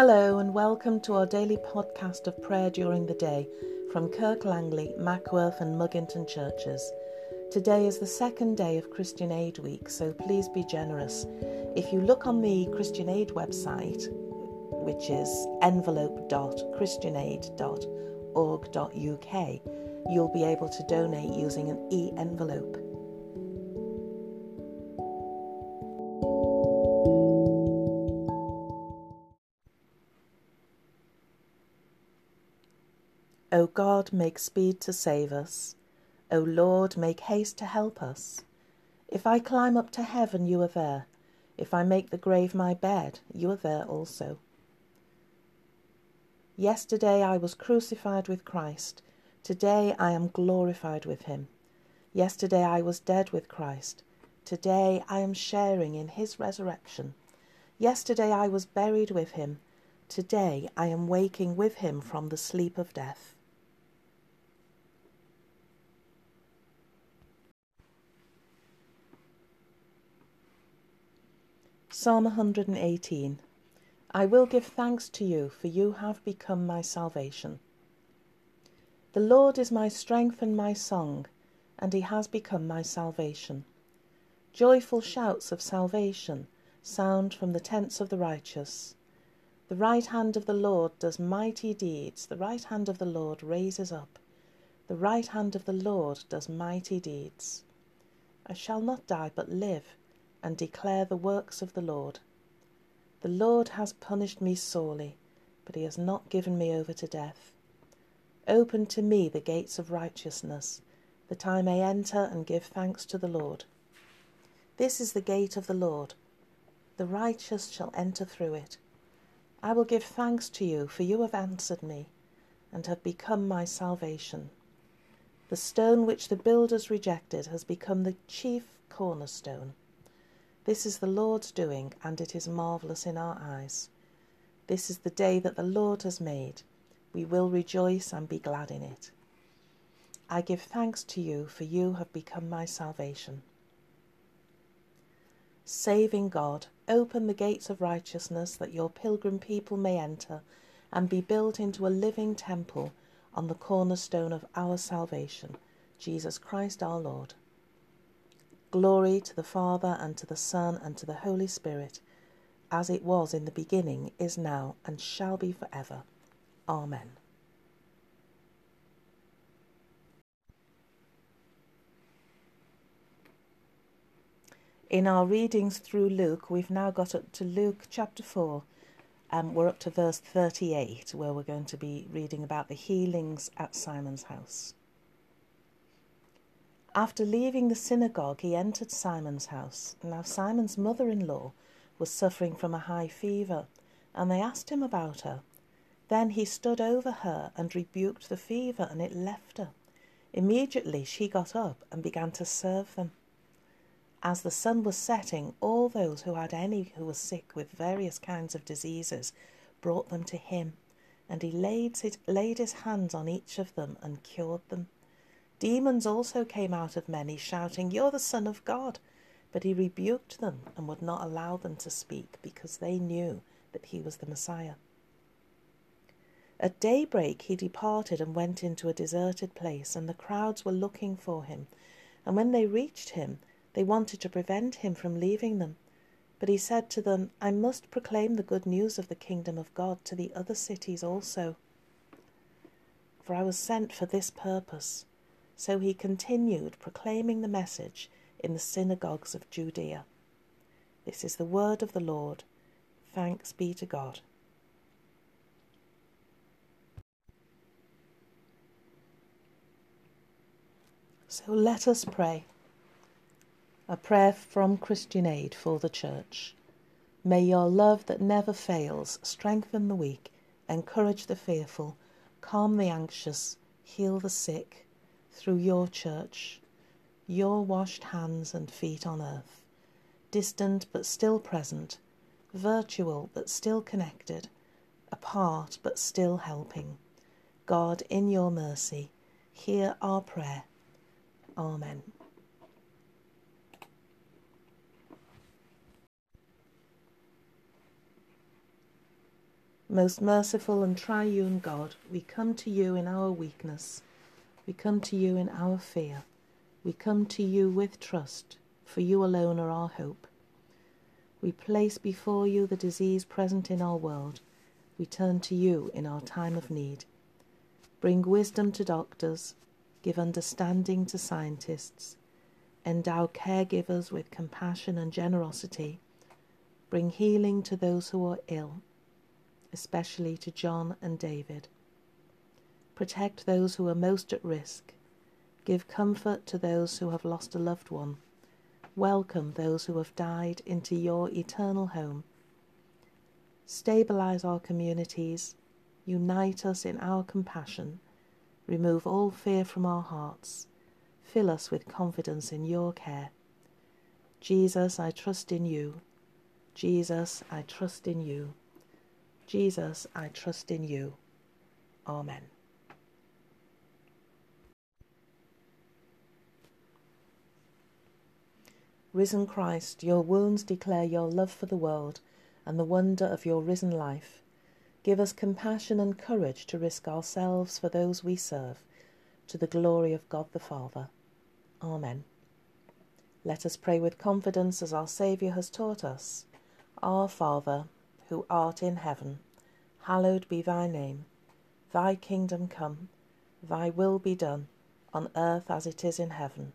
Hello, and welcome to our daily podcast of prayer during the day from Kirk Langley, Mackworth, and Mugginton churches. Today is the second day of Christian Aid Week, so please be generous. If you look on the Christian Aid website, which is envelope.christianaid.org.uk, you'll be able to donate using an e envelope. O God, make speed to save us. O Lord, make haste to help us. If I climb up to heaven, you are there. If I make the grave my bed, you are there also. Yesterday I was crucified with Christ. Today I am glorified with him. Yesterday I was dead with Christ. Today I am sharing in his resurrection. Yesterday I was buried with him. Today I am waking with him from the sleep of death. Psalm 118 I will give thanks to you, for you have become my salvation. The Lord is my strength and my song, and he has become my salvation. Joyful shouts of salvation sound from the tents of the righteous. The right hand of the Lord does mighty deeds, the right hand of the Lord raises up. The right hand of the Lord does mighty deeds. I shall not die but live and declare the works of the Lord. The Lord has punished me sorely, but he has not given me over to death. Open to me the gates of righteousness, that I may enter and give thanks to the Lord. This is the gate of the Lord. The righteous shall enter through it. I will give thanks to you, for you have answered me, and have become my salvation. The stone which the builders rejected has become the chief cornerstone. This is the Lord's doing, and it is marvellous in our eyes. This is the day that the Lord has made. We will rejoice and be glad in it. I give thanks to you, for you have become my salvation. Saving God, open the gates of righteousness that your pilgrim people may enter and be built into a living temple on the cornerstone of our salvation, Jesus Christ our Lord. Glory to the Father, and to the Son, and to the Holy Spirit, as it was in the beginning, is now, and shall be for ever. Amen. In our readings through Luke, we've now got up to Luke chapter 4. Um, we're up to verse 38, where we're going to be reading about the healings at Simon's house. After leaving the synagogue, he entered Simon's house. Now, Simon's mother in law was suffering from a high fever, and they asked him about her. Then he stood over her and rebuked the fever, and it left her. Immediately she got up and began to serve them. As the sun was setting, all those who had any who were sick with various kinds of diseases brought them to him, and he laid his, laid his hands on each of them and cured them. Demons also came out of many, shouting, You're the Son of God. But he rebuked them and would not allow them to speak, because they knew that he was the Messiah. At daybreak he departed and went into a deserted place, and the crowds were looking for him. And when they reached him, they wanted to prevent him from leaving them. But he said to them, I must proclaim the good news of the kingdom of God to the other cities also. For I was sent for this purpose so he continued proclaiming the message in the synagogues of Judea. This is the word of the Lord. Thanks be to God. So let us pray. A prayer from Christian Aid for the Church. May your love that never fails strengthen the weak, encourage the fearful, calm the anxious, heal the sick through your church, your washed hands and feet on earth, distant but still present, virtual but still connected, apart but still helping. God, in your mercy, hear our prayer. Amen. Most merciful and triune God, we come to you in our weakness. We come to you in our fear. We come to you with trust, for you alone are our hope. We place before you the disease present in our world. We turn to you in our time of need. Bring wisdom to doctors, give understanding to scientists, endow caregivers with compassion and generosity, bring healing to those who are ill especially to John and David. Protect those who are most at risk. Give comfort to those who have lost a loved one. Welcome those who have died into your eternal home. Stabilize our communities. Unite us in our compassion. Remove all fear from our hearts. Fill us with confidence in your care. Jesus, I trust in you. Jesus, I trust in you. Jesus, I trust in you. Amen. Risen Christ, your wounds declare your love for the world and the wonder of your risen life. Give us compassion and courage to risk ourselves for those we serve, to the glory of God the Father. Amen. Let us pray with confidence as our Saviour has taught us. Our Father, who art in heaven, hallowed be thy name. Thy kingdom come, thy will be done, on earth as it is in heaven.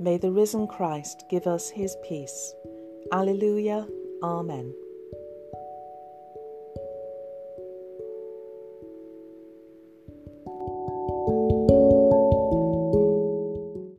May the risen Christ give us his peace. Alleluia. Amen.